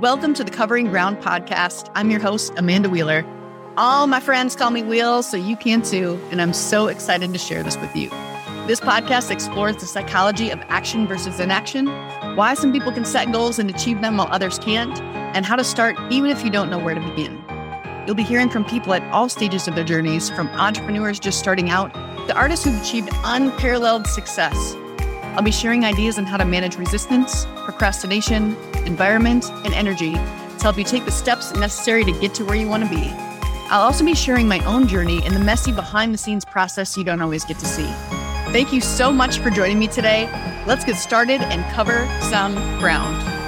Welcome to the Covering Ground podcast. I'm your host, Amanda Wheeler. All my friends call me Wheels, so you can too, and I'm so excited to share this with you. This podcast explores the psychology of action versus inaction, why some people can set goals and achieve them while others can't, and how to start even if you don't know where to begin. You'll be hearing from people at all stages of their journeys, from entrepreneurs just starting out to artists who've achieved unparalleled success. I'll be sharing ideas on how to manage resistance, procrastination, environment, and energy to help you take the steps necessary to get to where you want to be. I'll also be sharing my own journey and the messy behind the scenes process you don't always get to see. Thank you so much for joining me today. Let's get started and cover some ground.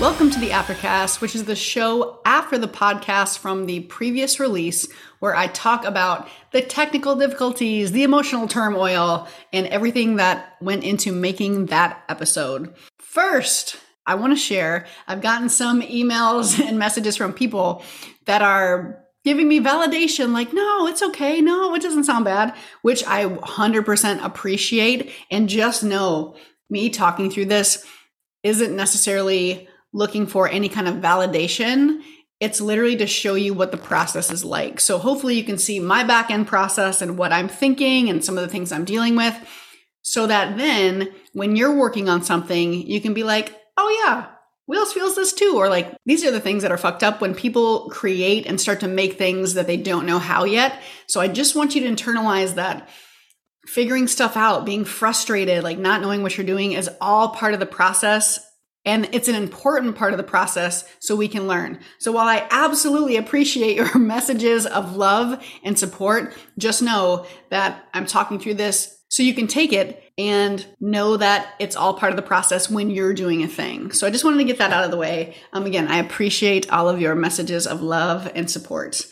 Welcome to the Aftercast, which is the show after the podcast from the previous release, where I talk about the technical difficulties, the emotional turmoil, and everything that went into making that episode. First, I want to share I've gotten some emails and messages from people that are giving me validation like, no, it's okay. No, it doesn't sound bad, which I 100% appreciate. And just know me talking through this isn't necessarily looking for any kind of validation. It's literally to show you what the process is like. So hopefully you can see my back end process and what I'm thinking and some of the things I'm dealing with so that then when you're working on something, you can be like, oh yeah, Wheels feels this too. Or like, these are the things that are fucked up when people create and start to make things that they don't know how yet. So I just want you to internalize that figuring stuff out, being frustrated, like not knowing what you're doing is all part of the process and it's an important part of the process so we can learn. So while I absolutely appreciate your messages of love and support, just know that I'm talking through this so you can take it and know that it's all part of the process when you're doing a thing. So I just wanted to get that out of the way. Um, again, I appreciate all of your messages of love and support.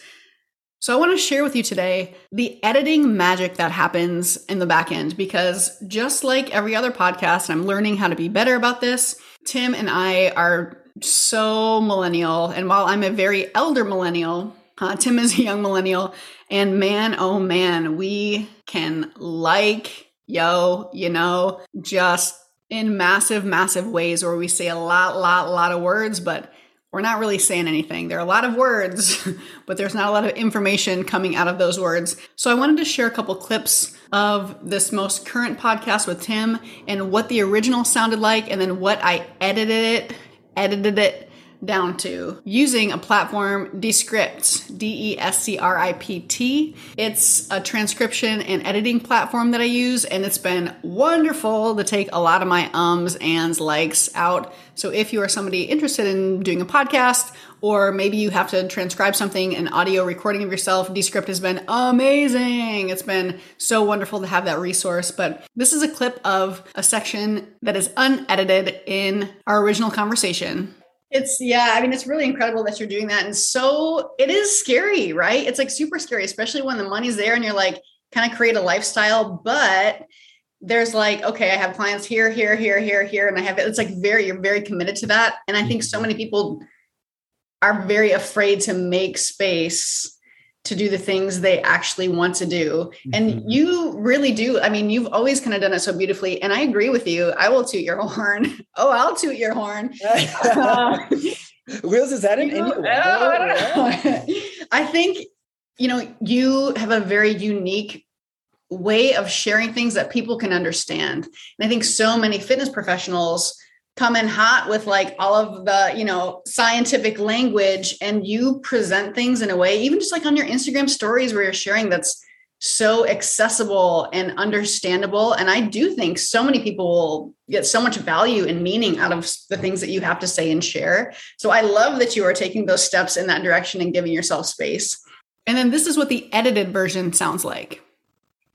So I want to share with you today the editing magic that happens in the back end because just like every other podcast, I'm learning how to be better about this. Tim and I are so millennial. And while I'm a very elder millennial, uh, Tim is a young millennial. And man, oh man, we can like, yo, you know, just in massive, massive ways where we say a lot, lot, lot of words, but we're not really saying anything. There are a lot of words, but there's not a lot of information coming out of those words. So I wanted to share a couple clips of this most current podcast with Tim and what the original sounded like and then what I edited it, edited it down to using a platform Descript, D E S C R I P T. It's a transcription and editing platform that I use, and it's been wonderful to take a lot of my ums, ands, likes out. So if you are somebody interested in doing a podcast, or maybe you have to transcribe something, an audio recording of yourself, Descript has been amazing. It's been so wonderful to have that resource. But this is a clip of a section that is unedited in our original conversation it's yeah, I mean it's really incredible that you're doing that. And so it is scary, right? It's like super scary, especially when the money's there and you're like kind of create a lifestyle, but there's like, okay, I have clients here, here, here, here, here, and I have it. It's like very, you're very committed to that. And I think so mm-hmm. many people are very afraid to make space to do the things they actually want to do. And mm-hmm. you really do. I mean, you've always kind of done it so beautifully. And I agree with you. I will toot your horn. Oh, I'll toot your horn. uh, Wheels, is that in any way? I think, you know, you have a very unique way of sharing things that people can understand. And I think so many fitness professionals come in hot with like all of the you know scientific language and you present things in a way even just like on your instagram stories where you're sharing that's so accessible and understandable. And i do think so many people will get so much value and meaning out of the things that you have to say and share. So i love that you are taking those steps in that direction and giving yourself space. And then this is what the edited version sounds like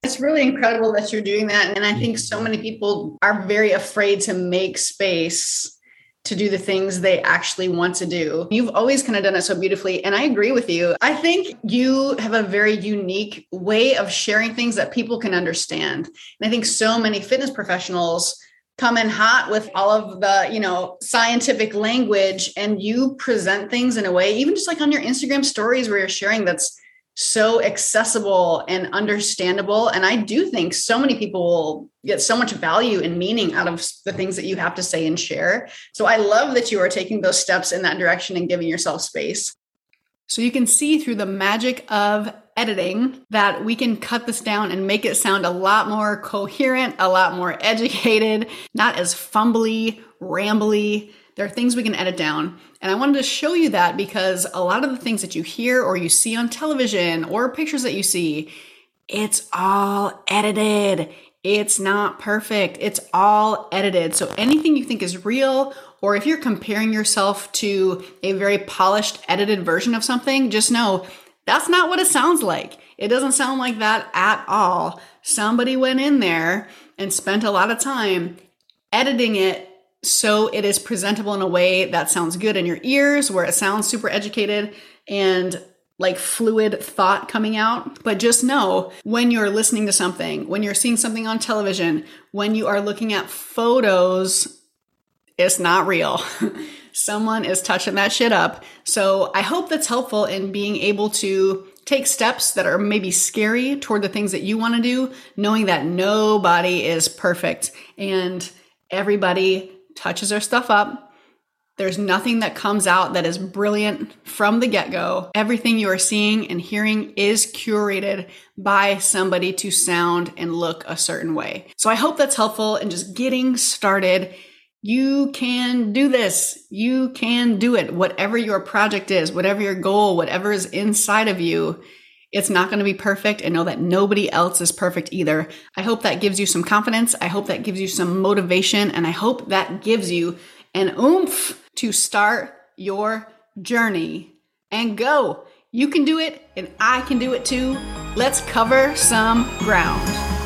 it's really incredible that you're doing that. And I think so many people are very afraid to make space to do the things they actually want to do. You've always kind of done it so beautifully. And I agree with you. I think you have a very unique way of sharing things that people can understand. And I think so many fitness professionals come in hot with all of the you know scientific language and you present things in a way even just like on your instagram stories where you're sharing that's so accessible and understandable. And I do think so many people will get so much value and meaning out of the things that you have to say and share. So I love that you are taking those steps in that direction and giving yourself space. So you can see through the magic of editing that we can cut this down and make it sound a lot more coherent, a lot more educated, not as fumbly, rambly. There are things we can edit down. And I wanted to show you that because a lot of the things that you hear or you see on television or pictures that you see, it's all edited. It's not perfect. It's all edited. So anything you think is real, or if you're comparing yourself to a very polished, edited version of something, just know that's not what it sounds like. It doesn't sound like that at all. Somebody went in there and spent a lot of time editing it so it is presentable in a way that sounds good in your ears, where it sounds super educated and like fluid thought coming out. But just know when you're listening to something, when you're seeing something on television, when you are looking at photos, it's not real. Someone is touching that shit up. So I hope that's helpful in being able to take steps that are maybe scary toward the things that you want to do, knowing that nobody is perfect and everybody touches their stuff up. There's nothing that comes out that is brilliant from the get go. Everything you are seeing and hearing is curated by somebody to sound and look a certain way. So I hope that's helpful and just getting started. You can do this. You can do it. Whatever your project is, whatever your goal, whatever is inside of you, it's not going to be perfect and know that nobody else is perfect either. I hope that gives you some confidence. I hope that gives you some motivation. And I hope that gives you an oomph to start your journey and go. You can do it and I can do it too. Let's cover some ground.